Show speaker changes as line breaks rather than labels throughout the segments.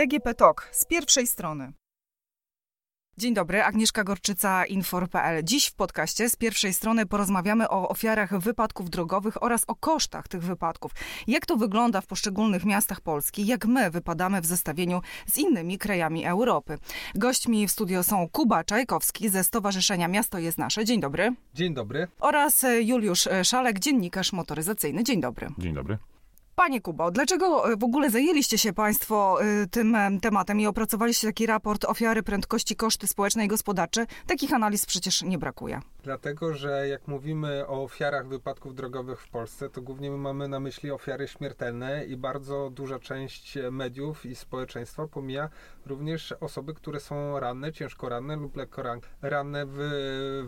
DGP TOK z pierwszej strony. Dzień dobry, Agnieszka Gorczyca, Infor.pl. Dziś w podcaście z pierwszej strony porozmawiamy o ofiarach wypadków drogowych oraz o kosztach tych wypadków. Jak to wygląda w poszczególnych miastach Polski, jak my wypadamy w zestawieniu z innymi krajami Europy. Gośćmi w studio są Kuba Czajkowski ze Stowarzyszenia Miasto jest Nasze. Dzień dobry.
Dzień dobry.
Oraz Juliusz Szalek, dziennikarz motoryzacyjny. Dzień dobry.
Dzień dobry.
Panie Kubo, dlaczego e, w ogóle zajęliście się Państwo e, tym e, tematem i opracowaliście taki raport ofiary prędkości, koszty społeczne i gospodarcze? Takich analiz przecież nie brakuje.
Dlatego, że jak mówimy o ofiarach wypadków drogowych w Polsce, to głównie mamy na myśli ofiary śmiertelne i bardzo duża część mediów i społeczeństwa pomija również osoby, które są ranne, ciężko ranne lub lekko ranne w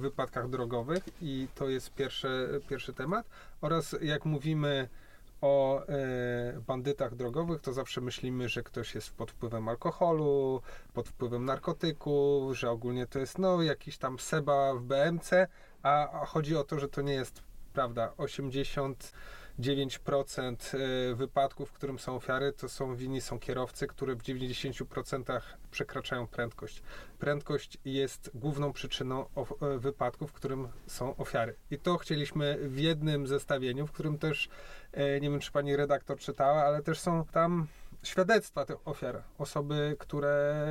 wypadkach drogowych i to jest pierwszy, pierwszy temat. Oraz jak mówimy o e, bandytach drogowych, to zawsze myślimy, że ktoś jest pod wpływem alkoholu, pod wpływem narkotyków, że ogólnie to jest no jakiś tam seba w BMC, a, a chodzi o to, że to nie jest prawda. 80 9% e, wypadków, w którym są ofiary, to są winni są kierowcy, które w 90% przekraczają prędkość. Prędkość jest główną przyczyną e, wypadków, w którym są ofiary. I to chcieliśmy w jednym zestawieniu, w którym też, e, nie wiem czy pani redaktor czytała, ale też są tam świadectwa tych ofiar. Osoby, które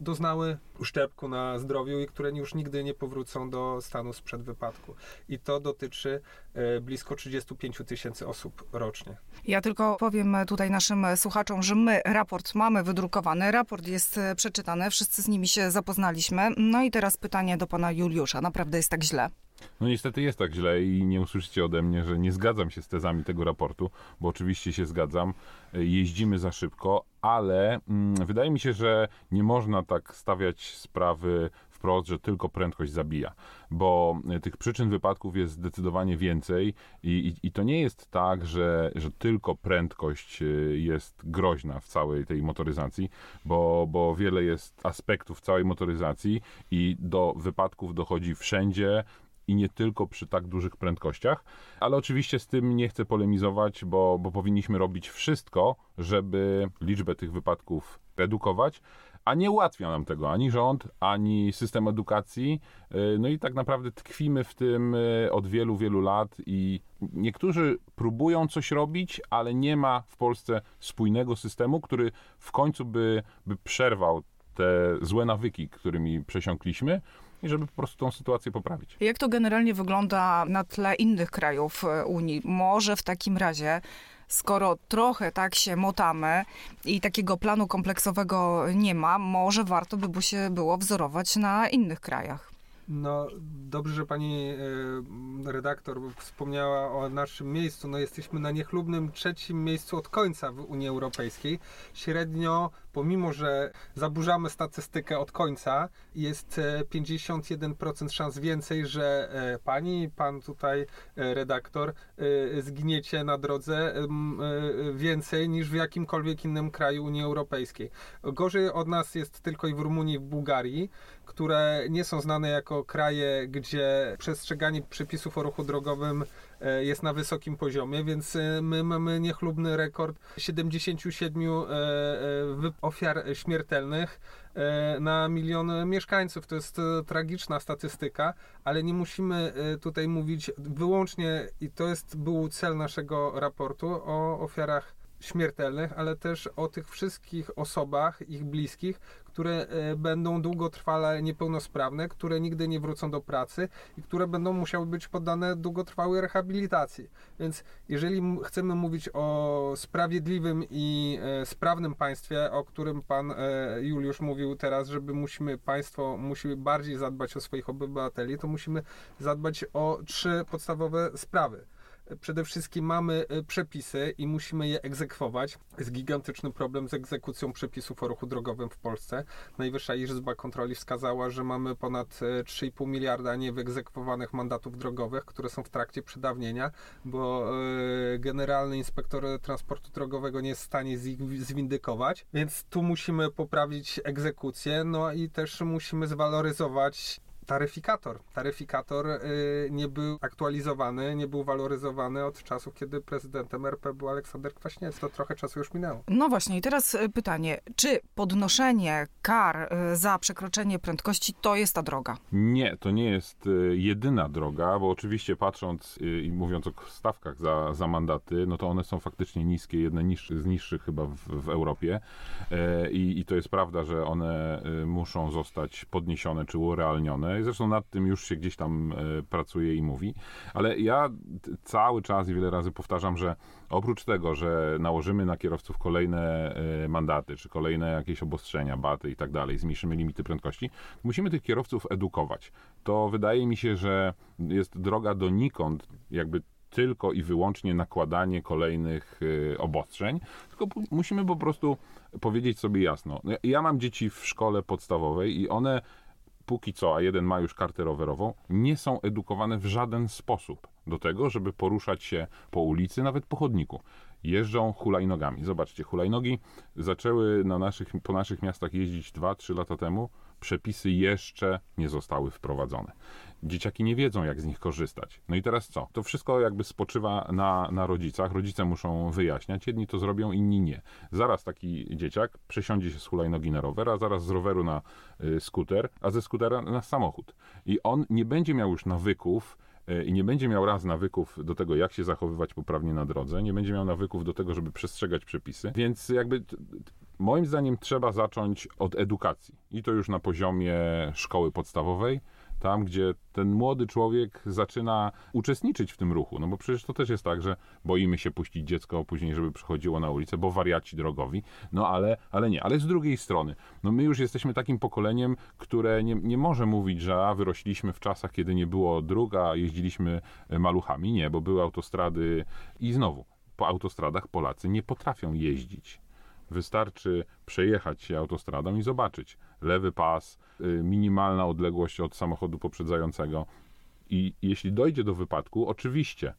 doznały uszczerbku na zdrowiu i które już nigdy nie powrócą do stanu sprzed wypadku. I to dotyczy e, blisko 35 tysięcy osób rocznie.
Ja tylko powiem tutaj naszym słuchaczom, że my raport mamy wydrukowany, raport jest e, przeczytany, wszyscy z nimi się zapoznaliśmy. No i teraz pytanie do pana Juliusza. Naprawdę jest tak źle?
No niestety jest tak źle i nie usłyszycie ode mnie, że nie zgadzam się z tezami tego raportu, bo oczywiście się zgadzam. Jeździmy za szybko, ale mm, wydaje mi się, że nie można tak stawiać sprawy wprost, że tylko prędkość zabija, bo tych przyczyn wypadków jest zdecydowanie więcej i, i, i, to nie jest tak, że, że tylko prędkość y, jest groźna w całej tej motoryzacji, bo, bo wiele jest aspektów całej motoryzacji i do wypadków dochodzi wszędzie, i nie tylko przy tak dużych prędkościach, ale oczywiście z tym nie chcę polemizować, bo, bo powinniśmy robić wszystko, żeby liczbę tych wypadków redukować, a nie ułatwia nam tego ani rząd, ani system edukacji. Y, no i tak naprawdę tkwimy w tym y, od wielu, wielu lat i niektórzy próbują coś robić, ale nie ma w Polsce spójnego systemu, który w końcu by, by przerwał te złe nawyki, którymi przesiąkliśmy i żeby po prostu tą sytuację poprawić.
Jak to generalnie wygląda na tle innych krajów e, Unii? Może w takim razie skoro trochę tak się motamy i takiego planu kompleksowego nie ma, może warto by się było wzorować na innych krajach.
No, dobrze, że pani e, redaktor wspomniała o naszym miejscu. No, jesteśmy na niechlubnym trzecim miejscu od końca w Unii Europejskiej. Średnio pomimo że zaburzamy statystykę od końca, jest 51% e, szans więcej, że e, pani, pan tutaj redaktor zginiecie na drodze więcej niż w jakimkolwiek innym kraju Unii Europejskiej. Gorzej od nas jest tylko i w Rumunii, w Bułgarii, które nie są znane jako kraje, gdzie przestrzeganie przepisów o ruchu drogowym E, jest na wysokim poziomie, więc e, my mamy niechlubny rekord 77 e, ofiar śmiertelnych na milion mieszkańców. To jest tragiczna statystyka, ale nie musimy tutaj mówić wyłącznie, i to jest był cel naszego raportu, o ofiarach śmiertelnych, ale też o tych wszystkich osobach, ich bliskich, które e, będą długotrwale niepełnosprawne, które nigdy nie wrócą do pracy i które będą musiały być poddane długotrwałej rehabilitacji. Więc jeżeli chcemy mówić o sprawiedliwym i e, sprawnym państwie, o którym pan e, Juliusz mówił teraz, żeby musimy państwo musi bardziej zadbać o swoich obywateli, to musimy zadbać o trzy podstawowe sprawy przede wszystkim mamy e, przepisy i musimy je egzekwować. Jest gigantyczny problem z egzekucją przepisów o ruchu drogowym w Polsce. Najwyższa Izba Kontroli wskazała, że mamy ponad 3,5 e, miliarda niewyegzekwowanych mandatów drogowych, które są w trakcie przedawnienia, bo e, generalny inspektor transportu drogowego nie jest w stanie ich zwindykować, więc tu musimy poprawić egzekucję, no i też musimy zwaloryzować taryfikator. Taryfikator y, nie był aktualizowany, nie był waloryzowany od czasu, kiedy prezydentem RP był Aleksander Kwaśniewski. To trochę czasu już minęło.
No właśnie, i teraz y, pytanie, czy podnoszenie kar y, za przekroczenie prędkości to jest ta droga?
Nie, to nie jest jedyna droga, bo oczywiście patrząc i mówiąc o stawkach za, za mandaty, no to one są faktycznie niskie, jedne niższy, z niższych chyba w, w Europie E, i, i to jest prawda, że one muszą zostać podniesione czy urealnione. Zresztą nad tym już się gdzieś tam e, pracuje i mówi, ale ja cały czas i wiele razy powtarzam, że oprócz tego, że nałożymy na kierowców kolejne e, mandaty, czy kolejne jakieś obostrzenia, baty i tak dalej, zmniejszymy limity prędkości, musimy tych kierowców edukować. To wydaje mi się, że jest droga donikąd, jakby tylko i wyłącznie nakładanie kolejnych y, obostrzeń, tylko musimy po prostu powiedzieć sobie jasno. Ja- Ja mam dzieci w szkole podstawowej i one póki co, a jeden ma już kartę rowerową, nie są edukowane w żaden sposób do tego, żeby poruszać się po ulicy, nawet po chodniku. Jeżdżą hulajnogami. Zobaczcie, hulajnogi zaczęły na naszych, po naszych miastach jeździć 2-3 lata temu. Przepisy jeszcze nie zostały wprowadzone. Dzieciaki nie wiedzą, jak z nich korzystać. No i teraz co? To wszystko jakby spoczywa na, na rodzicach. Rodzice muszą wyjaśniać. Jedni to zrobią, inni nie. Zaraz taki dzieciak przesiądzie się z hulajnogi na rower, a zaraz z roweru na y, skuter, a ze skutera na samochód. I on nie będzie miał już nawyków y, i nie będzie miał raz nawyków do tego, jak się zachowywać poprawnie na drodze, nie będzie miał nawyków do tego, żeby przestrzegać przepisy. Więc jakby moim zdaniem trzeba zacząć od edukacji. I to już na poziomie szkoły podstawowej, tam, gdzie ten młody człowiek zaczyna uczestniczyć w tym ruchu. No bo przecież to też jest tak, że boimy się puścić dziecko później, żeby przychodziło na ulicę, bo wariaci drogowi. No ale, ale nie. Ale z drugiej strony, no my już jesteśmy takim pokoleniem, które nie, nie może mówić, że a, wyrośliśmy w czasach, kiedy nie było dróg, a jeździliśmy e, maluchami. Nie, bo były autostrady i znowu, po autostradach Polacy nie potrafią jeździć. Wystarczy przejechać się autostradą i zobaczyć. Lewy pas, y, minimalna odległość od samochodu poprzedzającego. I jeśli dojdzie do wypadku, oczywiście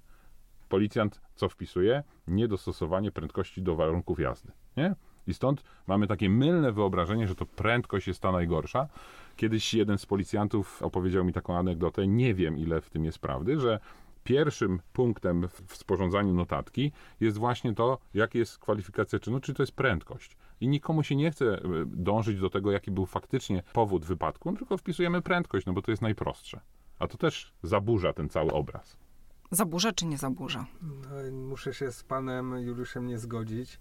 policjant co wpisuje? Niedostosowanie prędkości do warunków jazdy. Nie? I stąd mamy takie mylne wyobrażenie, że to prędkość jest ta najgorsza. Kiedyś jeden z policjantów opowiedział mi taką anegdotę, nie wiem ile w tym jest prawdy, że pierwszym punktem w- sporządzaniu notatki jest właśnie to, jakie jest kwalifikacja czynu, czy to jest prędkość. I nikomu się nie chce e, dążyć do tego, jaki był faktycznie powód wypadku, tylko wpisujemy prędkość, no bo to jest najprostsze. A to też zaburza ten cały obraz.
Zaburza czy nie zaburza?
No, muszę się z panem Juliuszem nie zgodzić.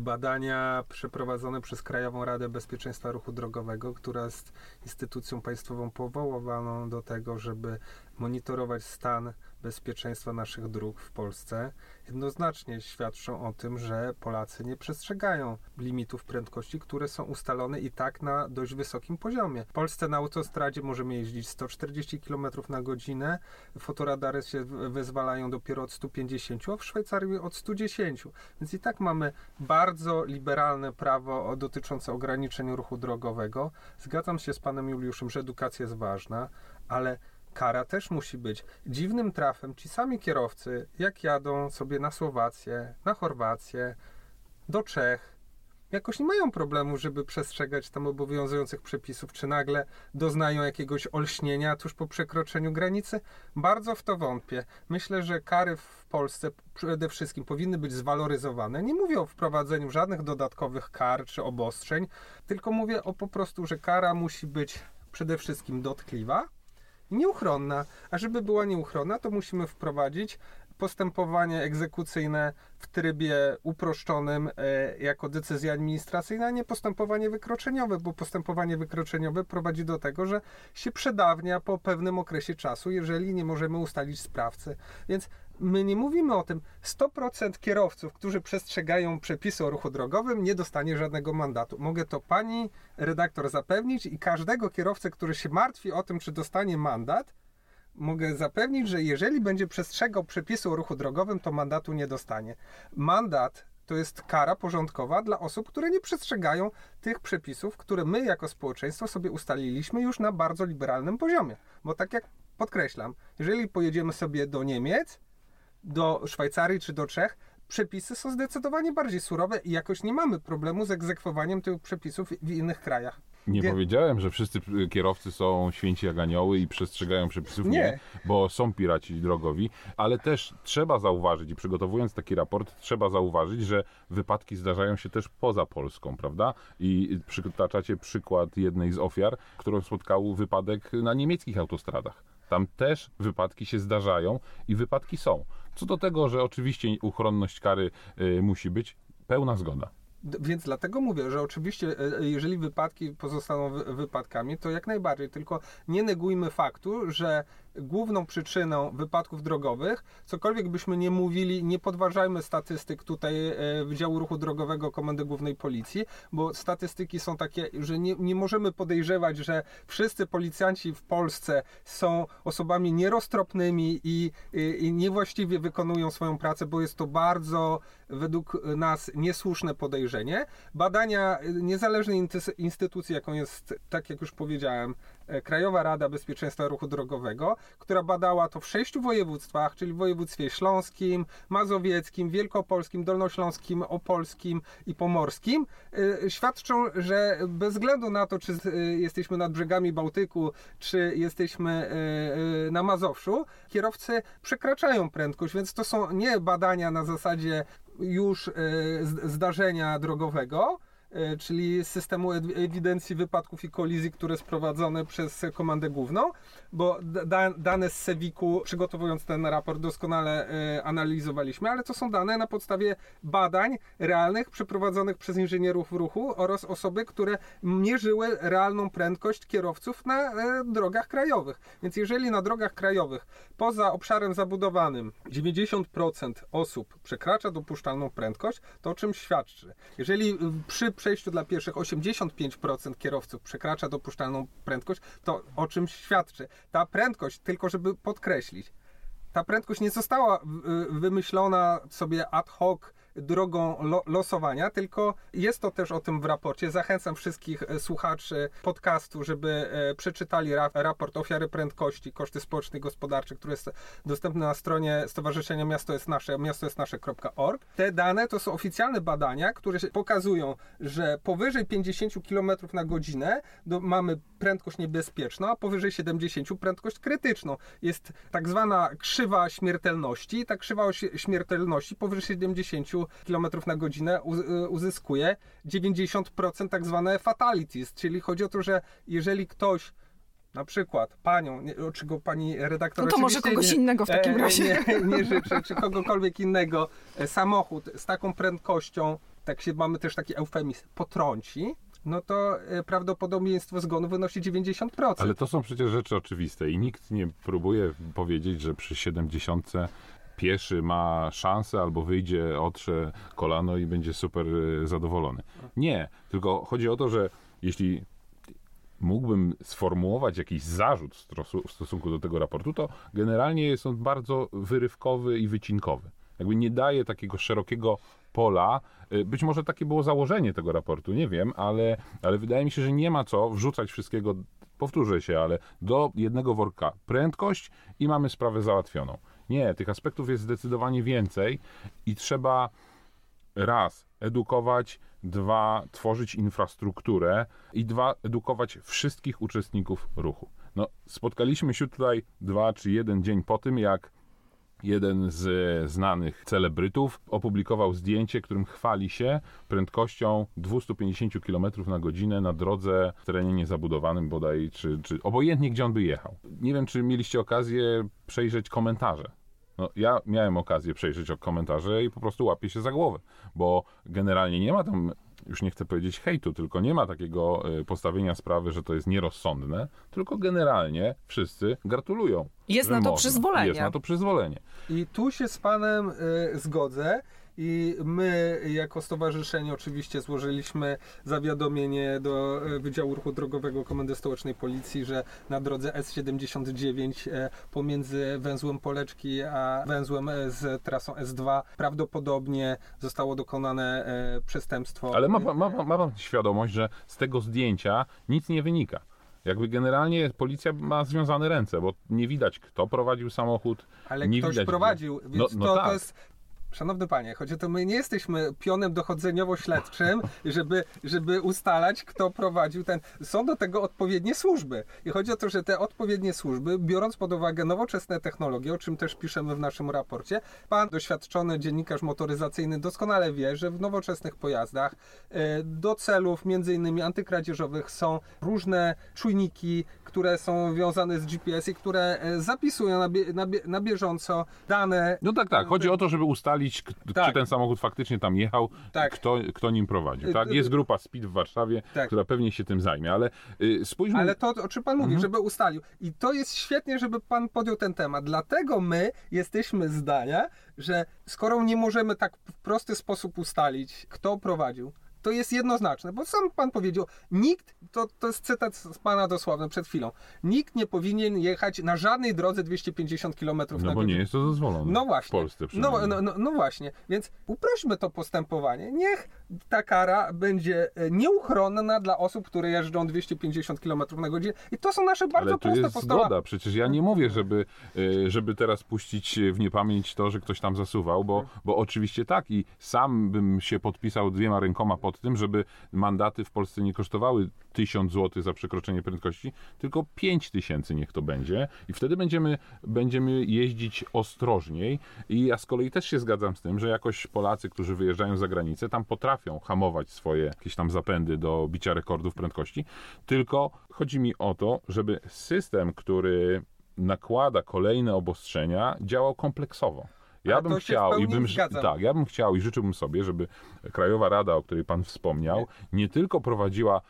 Badania przeprowadzone przez Krajową Radę Bezpieczeństwa Ruchu Drogowego, która jest instytucją państwową powołaną do tego, żeby monitorować stan bezpieczeństwa naszych dróg w Polsce, jednoznacznie świadczą o tym, że Polacy nie przestrzegają limitów prędkości, które są ustalone i tak na dość wysokim poziomie. W Polsce na autostradzie możemy jeździć 140 km na godzinę, fotoradary się wyzwalają dopiero od 150, a w Szwajcarii od 110. Więc i tak mamy bardzo liberalne prawo dotyczące ograniczeń ruchu drogowego. Zgadzam się z panem Juliuszem, że edukacja jest ważna, ale kara też musi być. Dziwnym trafem ci sami kierowcy, jak jadą sobie na Słowację, na Chorwację, do Czech, jakoś nie mają problemu, żeby przestrzegać tam obowiązujących przepisów, czy nagle doznają jakiegoś olśnienia tuż po przekroczeniu granicy? Bardzo w to wątpię. Myślę, że kary w Polsce przede wszystkim powinny być zwaloryzowane. Nie mówię o wprowadzeniu żadnych dodatkowych kar czy obostrzeń, tylko mówię o po prostu, że kara musi być przede wszystkim dotkliwa nieuchronna. A żeby była nieuchronna, to musimy wprowadzić postępowanie egzekucyjne w trybie uproszczonym e, jako decyzja administracyjna, a nie postępowanie wykroczeniowe, bo postępowanie wykroczeniowe prowadzi do tego, że się przedawnia po pewnym okresie czasu, jeżeli nie możemy ustalić sprawcy. Więc my nie mówimy o tym. 100% kierowców, którzy przestrzegają przepisy o ruchu drogowym, nie dostanie żadnego mandatu. Mogę to pani redaktor zapewnić i każdego kierowcę, który się martwi o tym, czy dostanie mandat, mogę zapewnić, że jeżeli będzie przestrzegał przepisu o ruchu drogowym, to mandatu nie dostanie. Mandat to jest kara porządkowa dla osób, które nie przestrzegają tych przepisów, które my jako społeczeństwo sobie ustaliliśmy już na bardzo liberalnym poziomie. Bo tak jak podkreślam, jeżeli pojedziemy sobie do Niemiec, do Szwajcarii czy do Czech, przepisy są zdecydowanie bardziej surowe i jakoś nie mamy problemu z egzekwowaniem tych przepisów w innych krajach.
Nie
Wie-
powiedziałem, że wszyscy y, kierowcy są święci jak anioły i przestrzegają przepisów.
Nie.
bo są piraci drogowi, ale też trzeba zauważyć i przygotowując taki raport, trzeba zauważyć, że wypadki zdarzają się też poza Polską, prawda? I przytaczacie przykład jednej z ofiar, którą spotkał wypadek na niemieckich autostradach. Tam też wypadki się zdarzają i wypadki są. Co do tego, że oczywiście uchronność kary y, musi być, pełna zgoda.
Więc dlatego mówię, że oczywiście, e, jeżeli wypadki pozostaną wy- wypadkami, to jak najbardziej, tylko nie negujmy faktu, że główną przyczyną wypadków drogowych, cokolwiek byśmy nie mówili, nie podważajmy statystyk tutaj e, Wydziału Ruchu Drogowego Komendy Głównej Policji, bo statystyki są takie, że nie, nie możemy podejrzewać, że wszyscy policjanci w Polsce są osobami nieroztropnymi i, i, i niewłaściwie wykonują swoją pracę, bo jest to bardzo według nas niesłuszne podejrzenie. Badania y, niezależnej instytucji, jaką jest, tak jak już powiedziałem, e, Krajowa Rada Bezpieczeństwa Ruchu Drogowego, która badała to w sześciu województwach, czyli w województwie śląskim, mazowieckim, wielkopolskim, dolnośląskim, opolskim i pomorskim, y, świadczą, że bez względu na to, czy y, jesteśmy nad brzegami Bałtyku, czy jesteśmy na Mazowszu, kierowcy przekraczają prędkość, więc to są nie badania na zasadzie już zdarzenia drogowego, czyli systemu ewidencji wypadków i kolizji, które jest prowadzone przez Komandę Główną, bo da, dane z Sewiku, przygotowując ten raport, doskonale y, analizowaliśmy, ale to są dane na podstawie badań realnych przeprowadzonych przez inżynierów ruchu oraz osoby, które mierzyły realną prędkość kierowców na e, drogach krajowych. Więc jeżeli na drogach krajowych poza obszarem zabudowanym 90% osób przekracza dopuszczalną prędkość, to o czym świadczy? Jeżeli przy przejściu dla pieszych 85% kierowców przekracza dopuszczalną prędkość, to o czym świadczy? Ta prędkość, tylko żeby podkreślić, ta prędkość nie została wymyślona sobie ad hoc drogą lo, losowania, tylko jest to też o tym w raporcie. Zachęcam wszystkich e, słuchaczy podcastu, żeby e, przeczytali ra, raport Ofiary Prędkości, Koszty Społeczne i Gospodarcze, który jest dostępny na stronie Stowarzyszenia Miasto jest Nasze, miastojednasze.org. Te dane to są oficjalne badania, które pokazują, że powyżej 50 km na godzinę do, mamy prędkość niebezpieczną, a powyżej 70 prędkość krytyczną. Jest tak zwana krzywa śmiertelności. Ta krzywa śmiertelności powyżej 70 km na godzinę y, uzyskuje 90% tak zwane fatalities, czyli chodzi o to, że jeżeli ktoś na przykład panią, nie, czego pani redaktor
No to może kogoś
nie,
innego w takim
e,
razie.
Nie, nie życzę, czy kogokolwiek innego, e, samochód z taką prędkością, tak się mamy też taki eufemizm, potrąci, no to e, prawdopodobieństwo zgonu wynosi 90%.
Ale to są przecież rzeczy oczywiste i nikt nie próbuje powiedzieć, że przy 70 pieszy ma szansę albo wyjdzie, otrze kolano i będzie super y, zadowolony. Nie, tylko chodzi o to, że jeśli mógłbym sformułować jakiś zarzut w stosu- w stosunku do tego raportu, to generalnie jest on bardzo wyrywkowy i wycinkowy. Jakby nie daje takiego szerokiego pola. Y, Być może takie było założenie tego raportu, nie wiem, ale, ale wydaje mi się, że nie ma co wrzucać wszystkiego, powtórzę się, ale do jednego worka prędkość i mamy sprawę załatwioną. Nie, tych aspektów jest zdecydowanie więcej i trzeba raz edukować, dwa tworzyć infrastrukturę i dwa edukować wszystkich uczestników ruchu. No, spotkaliśmy się tutaj dwa czy jeden dzień po tym, jak jeden z e, znanych celebrytów opublikował zdjęcie, którym chwali się prędkością 250 km na godzinę na drodze w terenie niezabudowanym bodaj, czy, czy obojętnie gdzie on by jechał. Nie wiem, czy mieliście okazję przejrzeć komentarze. No, ja miałem okazję przejrzeć komentarze i po prostu łapię się za głowę, bo generalnie nie ma tam, już nie chcę powiedzieć hejtu, tylko nie ma takiego e, postawienia sprawy, że to jest nierozsądne, tylko generalnie wszyscy gratulują.
Jest na to
można.
przyzwolenie.
Jest na to przyzwolenie.
I tu się z panem y, zgodzę. I my, jako stowarzyszenie, oczywiście złożyliśmy zawiadomienie do e, Wydziału Ruchu Drogowego Komendy Stołecznej Policji, że na drodze S79 e, pomiędzy węzłem Poleczki a węzłem e, z trasą S2 prawdopodobnie zostało dokonane przestępstwo.
Ale ma, pan- ma, pan- ma pan świadomość, że z tego zdjęcia nic nie wynika. Jakby generalnie policja ma związane ręce, bo nie widać, kto prowadził samochód.
Ale
nie
ktoś
widać,
prowadził,
gdzie-
więc
No- no
to,
tak.
to jest Szanowny panie, o to, my nie jesteśmy pionem dochodzeniowo-śledczym, żeby, żeby ustalać, kto prowadził ten. Są do tego odpowiednie służby. I chodzi o to, że te odpowiednie służby, biorąc pod uwagę nowoczesne technologie, o czym też piszemy w naszym raporcie, pan doświadczony dziennikarz motoryzacyjny doskonale wie, że w nowoczesnych pojazdach e, do celów między innymi antykradzieżowych są różne czujniki, które są wiązane z GPS i które e, zapisują na, bie, na, bie, na bieżąco dane.
No tak, tak. Chodzi o to, żeby ustalić, k-
Tak.
czy ten samochód faktycznie tam jechał,
Tak.
kto, kto nim prowadził. Tak?
Y, y,
Jest grupa Speed w Warszawie,
Tak.
która pewnie się tym zajmie, ale y, spójrzmy...
Ale to, o czym pan mówi,
Mhm.
żeby ustalił. I to jest świetnie, żeby pan podjął ten temat. Dlatego my jesteśmy zdania, że skoro nie możemy tak w prosty sposób ustalić, kto prowadził, to jest jednoznaczne, bo sam pan powiedział, nikt, to, to jest cytat z pana dosłowny przed chwilą, nikt nie powinien jechać na żadnej drodze 250 km na
No bo
godzinę.
nie jest to dozwolone.
No właśnie.
W Polsce
no, no, no, no właśnie, więc uprośmy to postępowanie. Niech ta kara będzie e, nieuchronna dla osób, które jeżdżą 250 km na godzinę. I to są nasze bardzo
Ale
proste postulaty.
zgoda. Przecież ja nie mówię, żeby, y, żeby teraz puścić w niepamięć to, że ktoś tam zasuwał, bo, bo oczywiście tak i sam bym się podpisał dwiema rękoma pod tym, żeby mandaty w Polsce nie kosztowały 1000 zł za przekroczenie prędkości, tylko 5000 niech to będzie. I wtedy będziemy, będziemy jeździć ostrożniej. I ja z kolei też się zgadzam z tym, że jakoś Polacy, którzy wyjeżdżają za granicę, tam potrafią hamować swoje jakieś tam zapędy do bicia rekordów prędkości, tylko chodzi mi o to, żeby system, który nakłada kolejne obostrzenia, działał kompleksowo. Ja bym chciał i bym
zgadzam.
tak, ja bym chciał i życzyłbym sobie, żeby Krajowa Rada, o której pan wspomniał, nie tylko prowadziła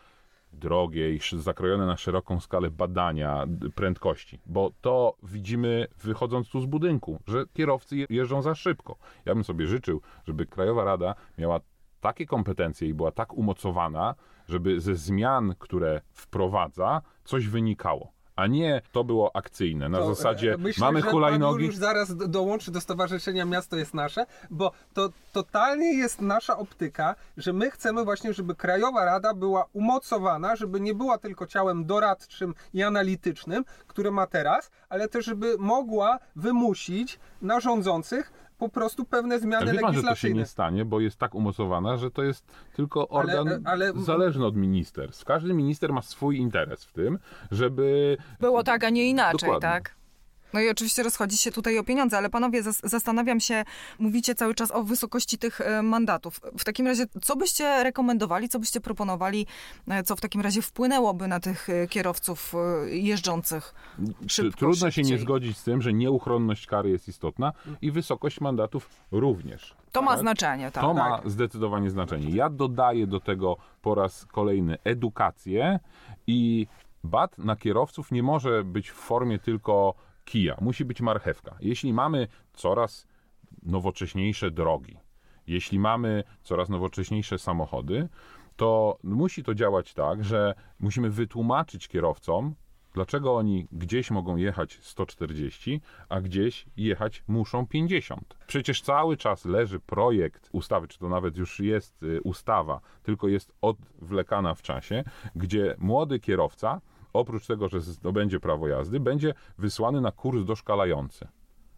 drogie i zakrojone na szeroką skalę badania prędkości, bo to widzimy wychodząc tu z budynku, że kierowcy je- jeżdżą za szybko. Ja bym sobie życzył, żeby Krajowa Rada miała takie kompetencje i była tak umocowana, żeby ze zmian, które wprowadza, coś wynikało. A nie to było akcyjne. Na
To,
zasadzie
e, myślę,
mamy
że
hulajnogi.
Pan już zaraz do- dołączy do Stowarzyszenia Miasto jest Nasze, bo to totalnie jest nasza optyka, że my chcemy właśnie, żeby Krajowa Rada była umocowana, żeby nie była tylko ciałem doradczym i analitycznym, które ma teraz, ale też żeby mogła wymusić na rządzących po prostu pewne zmiany
Ale wie pan, że to się
legislacyjne.
nie stanie, bo jest tak umocowana, że to jest tylko
Ale-
organ
ale-
zależny od ministerstw. Każdy minister ma swój interes w tym, żeby
Było tak, a nie inaczej,
Dokładnie.
tak? No i oczywiście rozchodzi się tutaj o pieniądze, ale panowie, zas- zastanawiam się, mówicie cały czas o wysokości tych e, mandatów. W takim razie, co byście rekomendowali, co byście proponowali, e, co w takim razie wpłynęłoby na tych e, kierowców jeżdżących szybko,
trudno się nie
szybciej?
zgodzić z tym, że nieuchronność kary jest istotna i wysokość mandatów również.
To ma
Tak?
znaczenie, tak.
To ma zdecydowanie znaczenie. Ja dodaję do tego po raz kolejny edukację i bat na kierowców nie może być w formie tylko kija, musi być marchewka. Jeśli mamy coraz nowocześniejsze drogi, jeśli mamy coraz nowocześniejsze samochody, to musi to działać tak, że musimy wytłumaczyć kierowcom, dlaczego oni gdzieś mogą jechać 140, a gdzieś jechać muszą 50. Przecież cały czas leży projekt ustawy, czy to nawet już jest y, ustawa, tylko jest odwlekana w czasie, gdzie młody kierowca, oprócz tego, że zdobędzie prawo jazdy, będzie wysłany na kurs doszkalający.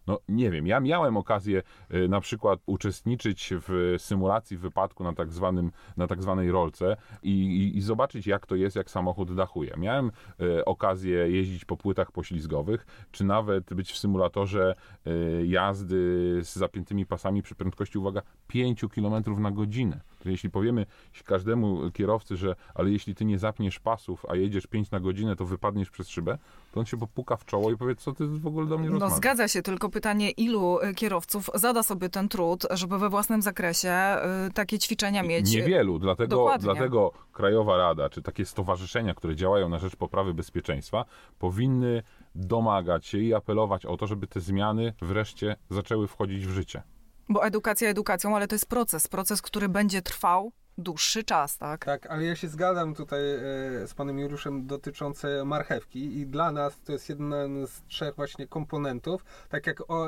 No nie wiem, ja miałem okazję y, na przykład uczestniczyć w symulacji wypadku na tak, zwanym, na tak zwanej rolce i, i, i zobaczyć jak to jest, jak samochód dachuje. Miałem y, okazję jeździć po płytach poślizgowych, czy nawet być w symulatorze y, jazdy z zapiętymi pasami przy prędkości, uwaga, 5 km na godzinę. Jeśli powiemy każdemu kierowcy, że ale jeśli ty nie zapniesz pasów, a jedziesz 5 na godzinę, to wypadniesz przez szybę, to on się popuka w czoło i powie, co ty w ogóle do mnie
No
rozmawiasz.
zgadza się, tylko pytanie, ilu e, kierowców zada sobie ten trud, żeby we własnym zakresie e, takie ćwiczenia mieć?
Niewielu, dlatego,
Dokładnie.
dlatego Krajowa Rada, czy takie stowarzyszenia, które działają na rzecz poprawy bezpieczeństwa, powinny domagać się i apelować o to, żeby te zmiany wreszcie zaczęły wchodzić w życie.
Bo edukacja edukacją, ale to jest proces, proces, który będzie trwał dłuższy czas, tak?
Tak, ale ja się zgadzam tutaj e, z panem Juruszem dotyczące marchewki i dla nas to jest jeden z trzech właśnie komponentów. Tak jak o,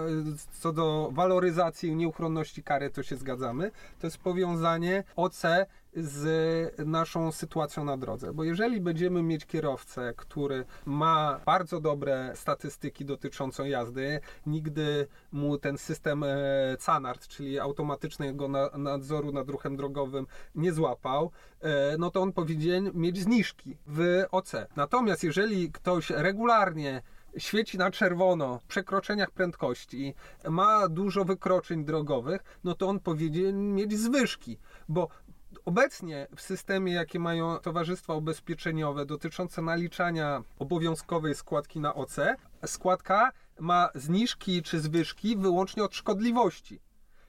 co do waloryzacji i nieuchronności kary, to się zgadzamy. To jest powiązanie OC z naszą sytuacją na drodze. Bo jeżeli będziemy mieć kierowcę, który ma bardzo dobre statystyki dotyczące jazdy, nigdy mu ten system e, CANART, czyli automatycznego nadzoru nad ruchem drogowym, nie złapał, e, no to on powinien mieć zniżki w OC. Natomiast jeżeli ktoś regularnie świeci na czerwono w przekroczeniach prędkości, ma dużo wykroczeń drogowych, no to on powinien mieć zwyżki, bo Obecnie w systemie, jakie mają towarzystwa ubezpieczeniowe dotyczące naliczania obowiązkowej składki na OC, składka ma zniżki czy zwyżki wyłącznie od szkodliwości.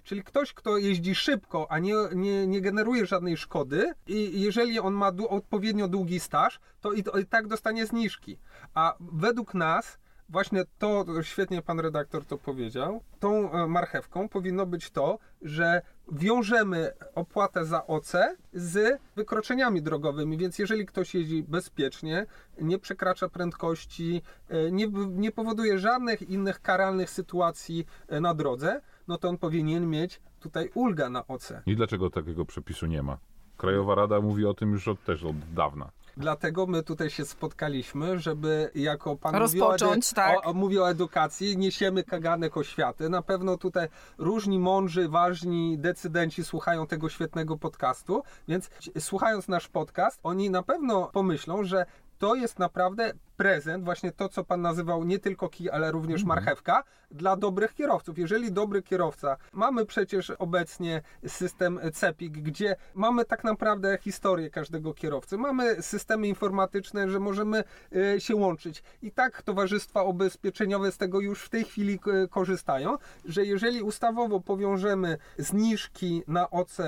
Czyli ktoś, kto jeździ szybko, a nie, nie, nie generuje żadnej szkody, i jeżeli on ma odpowiednio długi staż, to i, to i tak dostanie zniżki. A według nas właśnie to, świetnie pan redaktor to powiedział, tą e, marchewką powinno być to, że wiążemy opłatę za OC z wykroczeniami drogowymi, więc jeżeli ktoś jeździ bezpiecznie, nie przekracza prędkości, e, nie, nie powoduje żadnych innych karalnych sytuacji e, na drodze, no to on powinien mieć tutaj ulgę na OC.
I dlaczego takiego przepisu nie ma? Krajowa Rada mówi o tym już od, też od dawna.
Dlatego my tutaj się spotkaliśmy, żeby jako pan
Rozpocząć,
mówi,
o, tak.
o, mówi o edukacji, niesiemy kaganek oświaty. Na pewno tutaj różni mądrzy, ważni decydenci słuchają tego świetnego podcastu, więc słuchając nasz podcast, oni na pewno pomyślą, że to jest naprawdę prezent, właśnie to, co pan nazywał nie tylko kij, ale również mhm. marchewka, dla dobrych kierowców. Jeżeli dobry kierowca, mamy przecież obecnie system CEPIK, gdzie mamy tak naprawdę historię każdego kierowcy, mamy systemy informatyczne, że możemy e, się łączyć. I tak towarzystwa ubezpieczeniowe z tego już w tej chwili e, korzystają, że jeżeli ustawowo powiążemy zniżki na OC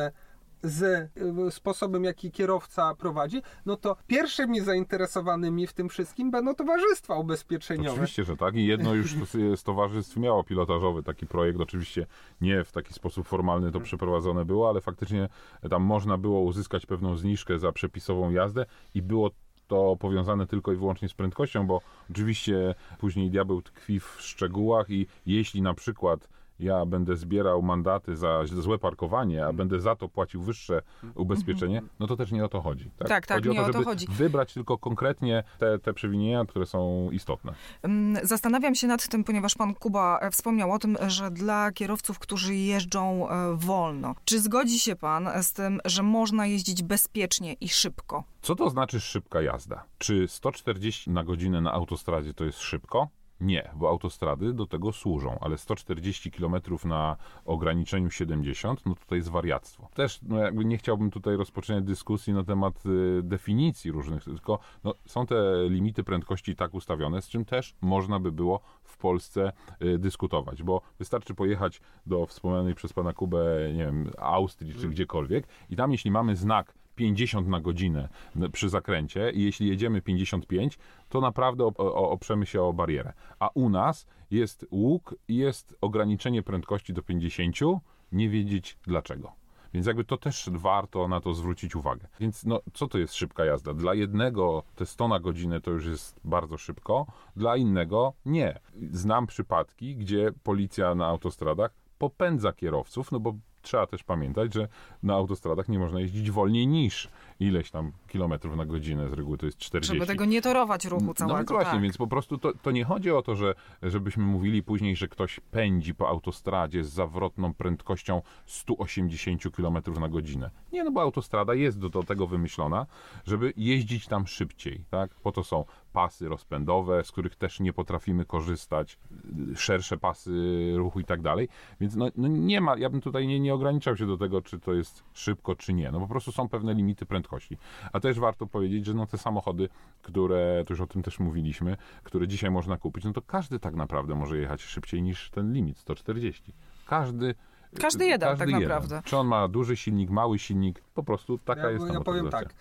z y, sposobem, jaki kierowca prowadzi, no to pierwszymi zainteresowanymi w tym wszystkim będą towarzystwa ubezpieczeniowe.
Oczywiście, że tak. I jedno już z towarzystw miało pilotażowy taki projekt. Oczywiście nie w taki sposób formalny to przeprowadzone było, ale faktycznie tam można było uzyskać pewną zniżkę za przepisową jazdę i było to powiązane tylko i wyłącznie z prędkością, bo oczywiście później diabeł tkwi w szczegółach i jeśli na przykład ja będę zbierał mandaty za złe parkowanie, a będę za to płacił wyższe ubezpieczenie, no to też nie o to chodzi.
Tak, tak, tak
chodzi
nie
o to,
żeby o to chodzi.
wybrać tylko konkretnie te, te przewinienia, które są istotne.
Mm, zastanawiam się nad tym, ponieważ pan Kuba e, wspomniał o tym, że dla kierowców, którzy jeżdżą e, wolno, czy zgodzi się pan z tym, że można jeździć bezpiecznie i szybko?
Co to znaczy szybka jazda? Czy 140 na godzinę na autostradzie to jest szybko? Nie, bo autostrady do tego służą, ale 140 km na ograniczeniu 70, no to jest wariactwo. Też no jakby nie chciałbym tutaj rozpoczynać dyskusji na temat y, definicji różnych, tylko no, są te limity prędkości tak ustawione, z czym też można by było w Polsce y, dyskutować, bo wystarczy pojechać do wspomnianej przez pana Kubę, nie wiem, Austrii czy gdziekolwiek i tam jeśli mamy znak 50 na godzinę przy zakręcie i jeśli jedziemy 55, to naprawdę oprzemy się o barierę. A u nas jest łuk i jest ograniczenie prędkości do 50, nie wiedzieć dlaczego. Więc jakby to też warto na to zwrócić uwagę. Więc no, co to jest szybka jazda? Dla jednego te 100 na godzinę to już jest bardzo szybko, dla innego nie. Znam przypadki, gdzie policja na autostradach popędza kierowców, no bo trzeba też pamiętać, że na autostradach nie można jeździć wolniej niż ileś tam kilometrów na godzinę, z reguły to jest 40.
Żeby tego nie torować ruchu
no
całego.
No właśnie,
tak.
więc po prostu to, to nie chodzi o to, że żebyśmy mówili później, że ktoś pędzi po autostradzie z zawrotną prędkością 180 km na godzinę. Nie, no bo autostrada jest do, do tego wymyślona, żeby jeździć tam szybciej, tak? Po to są pasy rozpędowe, z których też nie potrafimy korzystać, szersze pasy ruchu i tak dalej. Więc no, no nie ma, ja bym tutaj nie, nie ograniczał się do tego, czy to jest szybko, czy nie. No po prostu są pewne limity prędkości. A też warto powiedzieć, że no te samochody, które, to już o tym też mówiliśmy, które dzisiaj można kupić, no to każdy tak naprawdę może jechać szybciej niż ten limit 140. Każdy
każdy jeden, każdy tak jeden. naprawdę.
Czy on ma duży silnik, mały silnik, po prostu taka
ja,
jest
Ja powiem tak,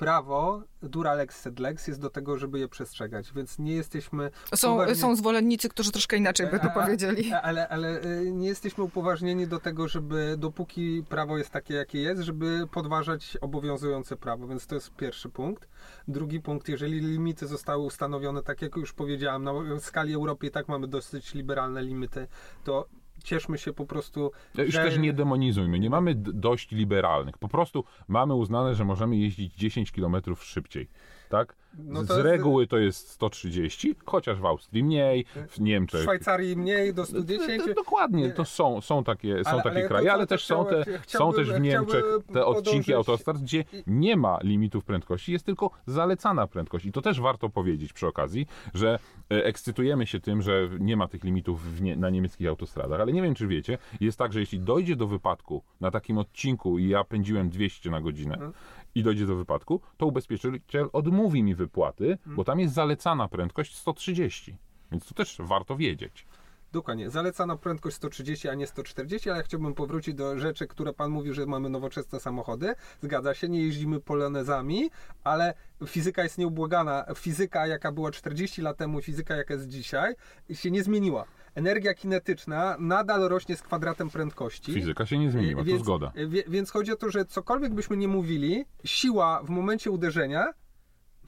prawo, dura lex sed lex, jest do tego, żeby je przestrzegać, więc nie jesteśmy...
Są, upoważnieni... są zwolennicy, którzy troszkę inaczej by to powiedzieli.
Ale, ale y, nie jesteśmy upoważnieni do tego, żeby dopóki prawo jest takie, jakie jest, żeby podważać obowiązujące prawo, więc to jest pierwszy punkt. Drugi punkt, jeżeli limity zostały ustanowione, tak jak już powiedziałem, na skali Europy i tak mamy dosyć liberalne limity, to cieszmy się po prostu.
Już
że...
też nie demonizujmy, nie mamy dość liberalnych. Po prostu mamy uznane, że możemy jeździć 10 km szybciej. Tak?
No
Z
to jest-
reguły to jest 130, chociaż w Austrii mniej, w
W
Niemczech.
Szwajcarii mniej do 110.
D- Dokładnie, to są, są takie, są
Ale-
takie
ale
kraje,
to-
ale też są, te, są też w Niemczech te odcinki
podążyć-
autostrad, gdzie nie ma limitów prędkości, jest tylko zalecana prędkość. I to też warto powiedzieć przy okazji, że e, ekscytujemy się tym, że nie ma tych limitów w nie, na niemieckich autostradach, ale nie wiem, czy wiecie, jest tak, że jeśli dojdzie do wypadku na takim odcinku i ja pędziłem 200 na godzinę,
Mhm.
i dojdzie do wypadku, to ubezpieczyciel odmówi mi wypłaty,
Mhm.
bo tam jest zalecana prędkość 130. Więc to też warto wiedzieć.
Dokładnie. Zalecana prędkość 130, a nie 140, ale ja chciałbym powrócić do rzeczy, które pan mówił, że mamy nowoczesne samochody. Zgadza się, nie jeździmy polonezami, ale fizyka jest nieubłagana. Fizyka, jaka była 40 lat temu, fizyka, jaka jest dzisiaj, się nie zmieniła. Energia kinetyczna nadal rośnie z kwadratem prędkości.
Fizyka się nie zmieniła,
Więc-
to zgoda.
Wie, więc chodzi o to, że cokolwiek byśmy nie mówili, siła w momencie uderzenia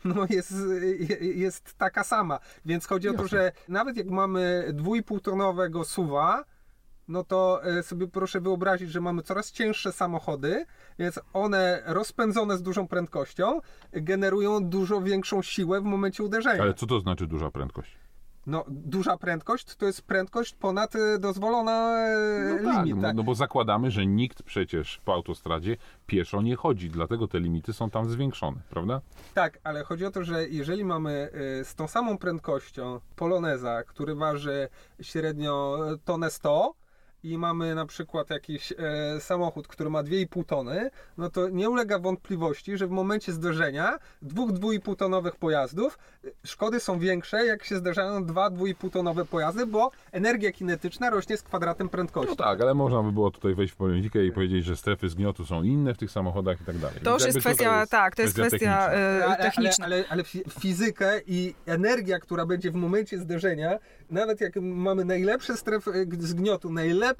no jest, jest taka sama. Więc chodzi o to,
Jasne.
że nawet jak mamy 2,5 tonowego suwa, no to e, sobie proszę wyobrazić, że mamy coraz cięższe samochody, więc one rozpędzone z dużą prędkością generują dużo większą siłę w momencie uderzenia.
Ale co to znaczy duża prędkość?
No, duża prędkość to jest prędkość ponad e, dozwolona e,
No tak,
limit.
no,
tak?
no bo zakładamy, że nikt przecież po autostradzie pieszo nie chodzi, dlatego te limity są tam zwiększone, prawda?
Tak, ale chodzi o to, że jeżeli mamy y, z tą samą prędkością Poloneza, który waży średnio tonę 100 i mamy na przykład jakiś e, samochód, który ma 2,5 tony, no to nie ulega wątpliwości, że w momencie zderzenia dwóch 2,5 tonowych pojazdów y, szkody są większe, jak się zderzają dwa 2,5 tonowe pojazdy, bo energia kinetyczna rośnie z kwadratem prędkości.
No tak, ale można by było tutaj wejść w polemikę i powiedzieć, że strefy zgniotu są inne w tych samochodach i tak dalej.
To już jest kwestia, tak, to jest kwestia
techniczna.
e,
ale,
techniczna.
Ale, ale, ale fi- fizykę i energia, która będzie w momencie zderzenia, nawet jak mamy najlepsze strefy g- zgniotu, najlepsze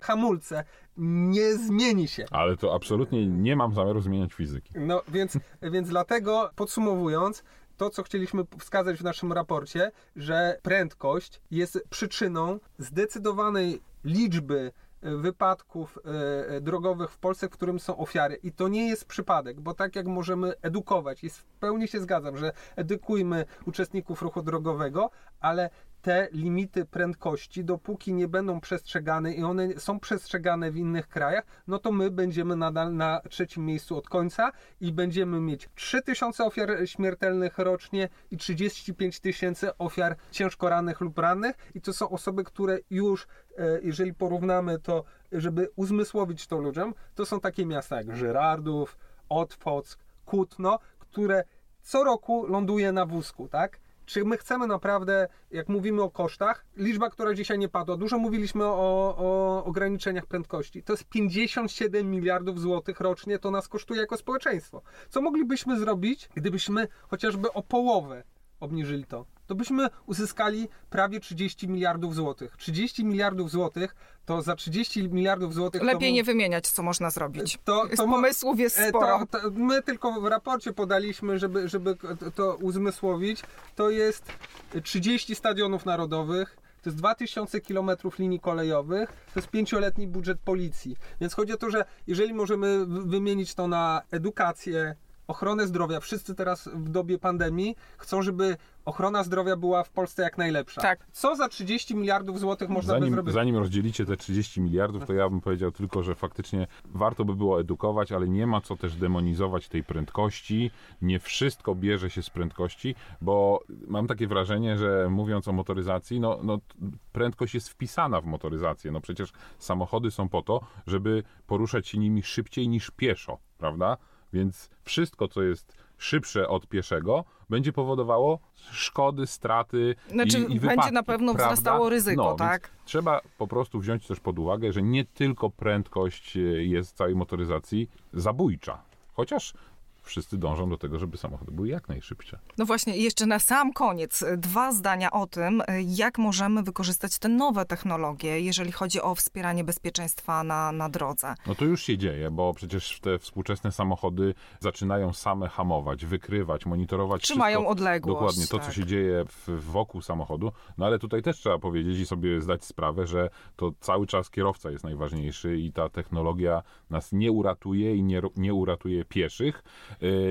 hamulce, nie zmieni się.
Ale to absolutnie nie mam zamiaru zmieniać fizyki.
No więc, więc dlatego podsumowując, to, co chcieliśmy wskazać w naszym raporcie, że prędkość jest przyczyną zdecydowanej liczby e, wypadków e, e, drogowych w Polsce, w którym są ofiary. I to nie jest przypadek, bo tak jak możemy edukować, jest, w pełni się zgadzam, że edukujmy uczestników ruchu drogowego, ale te limity prędkości, dopóki nie będą przestrzegane i one są przestrzegane w innych krajach, no to my będziemy nadal na trzecim miejscu od końca i będziemy mieć 3000 ofiar śmiertelnych rocznie i 35 tysięcy ofiar ciężko rannych lub rannych i to są osoby, które już, e, jeżeli porównamy to, żeby uzmysłowić to ludziom, to są takie miasta jak Żyrardów, Otwock, Kutno, które co roku ląduje na wózku, tak? Czy my chcemy naprawdę, jak mówimy o kosztach, liczba, która dzisiaj nie padła, dużo mówiliśmy o, o ograniczeniach prędkości. To jest 57 miliardów złotych rocznie, to nas kosztuje jako społeczeństwo. Co moglibyśmy zrobić, gdybyśmy chociażby o połowę obniżyli to? To byśmy uzyskali prawie 30 miliardów złotych. 30 miliardów złotych to za 30 miliardów złotych.
Lepiej nie wymieniać, co można zrobić.
to, to
pomysłów jest
e,
sporo.
To, to my tylko w raporcie podaliśmy, żeby, żeby to- uzmysłowić. To jest 30 stadionów narodowych. To jest 2000 km linii kolejowych, to jest pięcioletni budżet policji. Więc chodzi o to, że jeżeli możemy wymienić to na edukację, ochronę zdrowia, wszyscy teraz w dobie pandemii chcą, żeby ochrona zdrowia była w Polsce jak najlepsza.
Tak.
Co za 30 miliardów złotych można by
Zanim,
zrobić?
zanim rozdzielicie te 30 miliardów, to ja bym powiedział tylko, że faktycznie warto by było edukować, ale nie ma co też demonizować tej prędkości. Nie wszystko bierze się z prędkości, bo mam takie wrażenie, że mówiąc o motoryzacji, no, no prędkość jest wpisana w motoryzację. No przecież samochody są po to, żeby poruszać się nimi szybciej niż pieszo, prawda? Więc wszystko, co jest szybsze od pieszego, będzie powodowało szkody, straty
Znaczy,
i, i
będzie
wypadki,
na pewno
prawda?
wzrastało ryzyko,
no,
tak?
Trzeba po prostu wziąć też pod uwagę, że nie tylko prędkość e, jest w całej motoryzacji zabójcza. Chociaż wszyscy dążą do tego, żeby samochody były jak najszybsze.
No właśnie, i jeszcze na sam koniec dwa zdania o tym, jak możemy wykorzystać te nowe technologie, jeżeli chodzi o wspieranie bezpieczeństwa na, na drodze.
No to już się dzieje, bo przecież te współczesne samochody zaczynają same hamować, wykrywać, monitorować
Trzymają
wszystko,
odległość.
Dokładnie to,
tak.
co się dzieje w, wokół samochodu. No ale tutaj też trzeba powiedzieć i sobie zdać sprawę, że to cały czas kierowca jest najważniejszy i ta technologia nas nie uratuje i nie, nie uratuje pieszych,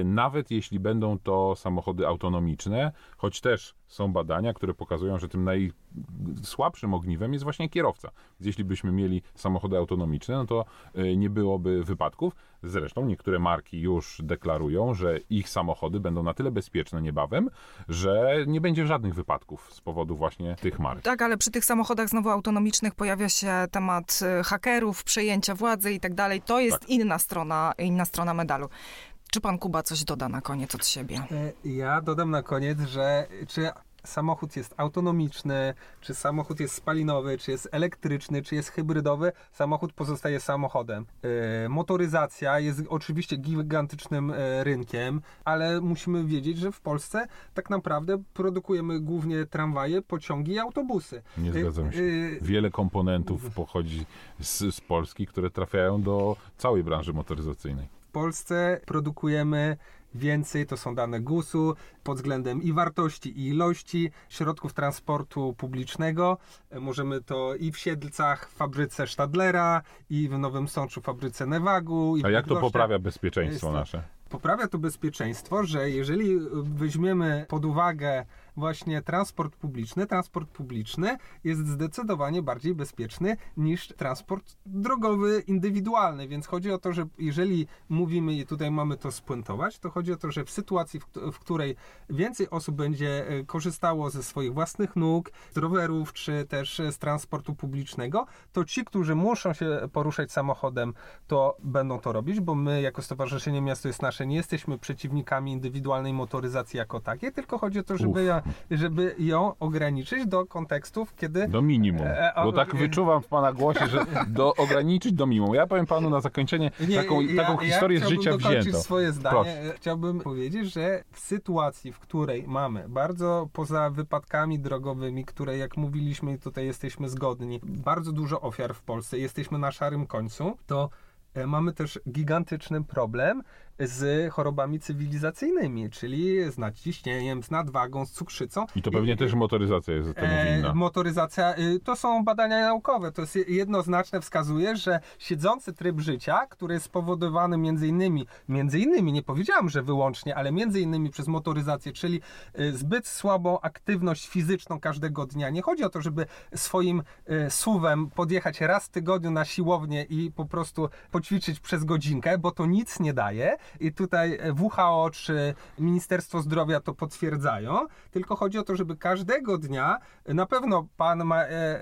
nawet jeśli będą to samochody autonomiczne, choć też są badania, które pokazują, że tym najsłabszym ogniwem jest właśnie kierowca. Więc jeśli byśmy mieli samochody autonomiczne, no to y, nie byłoby wypadków. Zresztą niektóre marki już deklarują, że ich samochody będą na tyle bezpieczne niebawem, że nie będzie żadnych wypadków z powodu właśnie tych marek.
Tak, ale przy tych samochodach znowu autonomicznych pojawia się temat y, hakerów, przejęcia władzy i tak dalej. To jest
Tak.
inna strona, inna strona medalu. Czy pan Kuba coś doda na koniec od siebie?
E, Ja dodam na koniec, że czy samochód jest autonomiczny, czy samochód jest spalinowy, czy jest elektryczny, czy jest hybrydowy, samochód pozostaje samochodem. E, Motoryzacja jest oczywiście gigantycznym e, rynkiem, ale musimy wiedzieć, że w Polsce tak naprawdę produkujemy głównie tramwaje, pociągi i autobusy.
Nie zgadzam się. Wiele komponentów pochodzi z, z Polski, które trafiają do całej branży motoryzacyjnej.
W Polsce produkujemy więcej, to są dane GUS-u, pod względem i wartości, i ilości środków transportu publicznego. Możemy to i w Siedlcach, w fabryce Stadlera, i w Nowym Sączu, w fabryce Newagu. I
A jak to poprawia bezpieczeństwo nasze?
Poprawia to bezpieczeństwo, że jeżeli weźmiemy pod uwagę właśnie transport publiczny, transport publiczny jest zdecydowanie bardziej bezpieczny niż transport drogowy, indywidualny. Więc chodzi o to, że jeżeli mówimy i tutaj mamy to spuentować, to chodzi o to, że w sytuacji, w, kt- w której więcej osób będzie e, korzystało ze swoich własnych nóg, z rowerów, czy też e, z transportu publicznego, to ci, którzy muszą się poruszać samochodem, to będą to robić, bo my jako Stowarzyszenie Miasto jest Nasze nie jesteśmy przeciwnikami indywidualnej motoryzacji jako takiej, tylko chodzi o to, żeby,
Uf.
Ja, żeby ją ograniczyć do kontekstów, kiedy
Do minimum.
E, a-
Bo tak
e,
wyczuwam w pana głosie, że do, ograniczyć do minimum. Ja powiem panu na zakończenie taką, taką historię z
chciałbym
życia wziętą.
swoje zdanie.
Proszę.
Chciałbym powiedzieć, że w sytuacji, w której mamy bardzo poza wypadkami drogowymi, które jak mówiliśmy tutaj jesteśmy zgodni, bardzo dużo ofiar w Polsce, jesteśmy na szarym końcu, to e, mamy też gigantyczny problem z chorobami cywilizacyjnymi, czyli z nadciśnieniem, z nadwagą, z cukrzycą.
I to pewnie też motoryzacja jest temu
E,
winna.
motoryzacja, y, to są badania naukowe. To jest jednoznaczne, wskazuje, że siedzący tryb życia, który jest spowodowany między innymi, między innymi, nie powiedziałam, że wyłącznie, ale między innymi przez motoryzację, czyli y, zbyt słabą aktywność fizyczną każdego dnia. Nie chodzi o to, żeby swoim y, suwem podjechać raz w tygodniu na siłownię i po prostu poćwiczyć przez godzinkę, bo to nic nie daje. I tutaj WHO czy Ministerstwo Zdrowia to potwierdzają. Tylko chodzi o to, żeby każdego dnia, na pewno pan ma, e,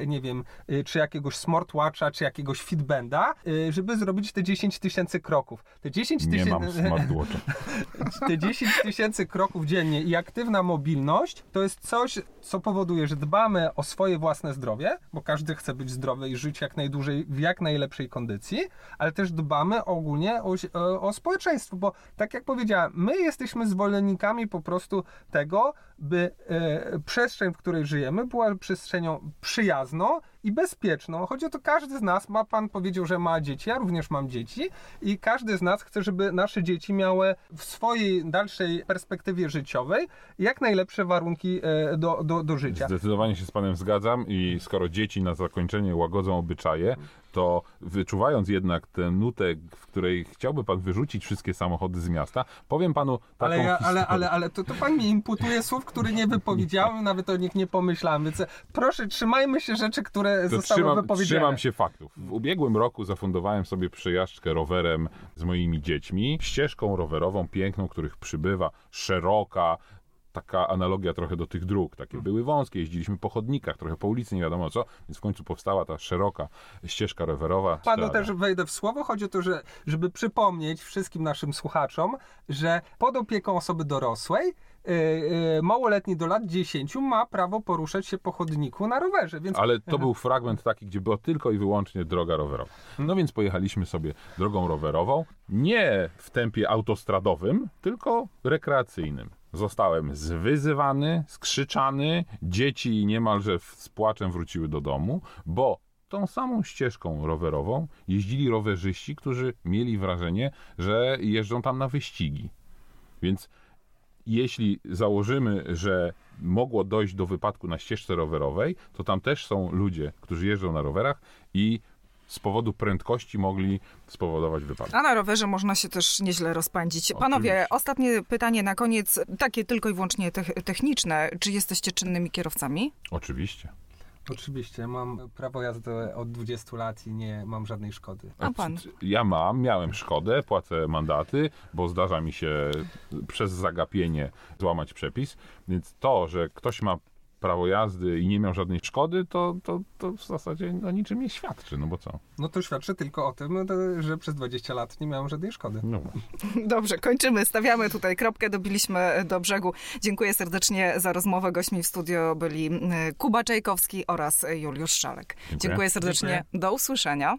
e, nie wiem, e, czy jakiegoś smartwatcha, czy jakiegoś fitbanda, e, żeby zrobić te 10 tysięcy kroków. Te 10
Nie mam
tysięcy
smartwatcha.
te 10 tysięcy kroków dziennie i aktywna mobilność to jest coś, co powoduje, że dbamy o swoje własne zdrowie, bo każdy chce być zdrowy i żyć jak najdłużej w jak najlepszej kondycji, ale też dbamy ogólnie o, o, o społeczeństwo, bo tak jak powiedziałem, my jesteśmy zwolennikami po prostu tego, by e, przestrzeń, w której żyjemy, była przestrzenią przyjazną i bezpieczną. Chodzi o to, każdy z nas ma, pan powiedział, że ma dzieci, ja również mam dzieci i każdy z nas chce, żeby nasze dzieci miały w swojej dalszej perspektywie życiowej jak najlepsze warunki e, do, do, do życia.
Zdecydowanie się z panem zgadzam i skoro dzieci na zakończenie łagodzą obyczaje, to wyczuwając jednak tę nutę, w której chciałby pan wyrzucić wszystkie samochody z miasta, powiem panu taką
Ale, ja, ale, ale, ale to, to pan mi imputuje słów, które nie wypowiedziałem, nawet o nich nie pomyślałem. Więc e, proszę, trzymajmy się rzeczy, które
To
zostały
trzymam,
wypowiedziane.
trzymam się faktów. W ubiegłym roku zafundowałem sobie przejażdżkę rowerem z moimi dziećmi. Ścieżką rowerową piękną, których przybywa, szeroka. Taka analogia trochę do tych dróg. Takie były wąskie, jeździliśmy po chodnikach, trochę po ulicy, nie wiadomo co. Więc w końcu powstała ta szeroka ścieżka rowerowa.
Panu też wejdę w słowo. Chodzi o to, że, żeby przypomnieć wszystkim naszym słuchaczom, że pod opieką osoby dorosłej małoletni do lat 10 ma prawo poruszać się po chodniku na rowerze. Więc
Ale to był fragment taki, gdzie była tylko i wyłącznie droga rowerowa. No więc pojechaliśmy sobie drogą rowerową, nie w tempie autostradowym, tylko rekreacyjnym. Zostałem zwyzywany, skrzyczany, dzieci niemalże z płaczem wróciły do domu, bo tą samą ścieżką rowerową jeździli rowerzyści, którzy mieli wrażenie, że jeżdżą tam na wyścigi. Więc jeśli założymy, że mogło dojść do wypadku na ścieżce rowerowej, to tam też są ludzie, którzy jeżdżą na rowerach i z powodu prędkości mogli spowodować wypadek.
A na rowerze można się też nieźle rozpędzić. Panowie,
Oczywiście.
ostatnie pytanie na koniec, takie tylko i wyłącznie tech- techniczne. Czy jesteście czynnymi kierowcami?
Oczywiście.
Oczywiście, mam prawo jazdy od 20 lat i nie mam żadnej szkody.
A pan?
Ja mam, miałem szkodę, płacę mandaty, bo zdarza mi się przez zagapienie złamać przepis, więc to, że ktoś ma prawo jazdy i nie miał żadnej szkody, to, to, to w zasadzie o niczym nie świadczy, no bo co?
No to świadczy tylko o tym, e, że przez 20 lat nie miałem żadnej szkody.
No.
Dobrze, kończymy. Stawiamy tutaj kropkę, dobiliśmy do brzegu. Dziękuję serdecznie za rozmowę. Gośćmi w studio byli Kuba Czajkowski oraz Juliusz Szalek. Dziękuję, serdecznie.
Dziękuję.
Do usłyszenia.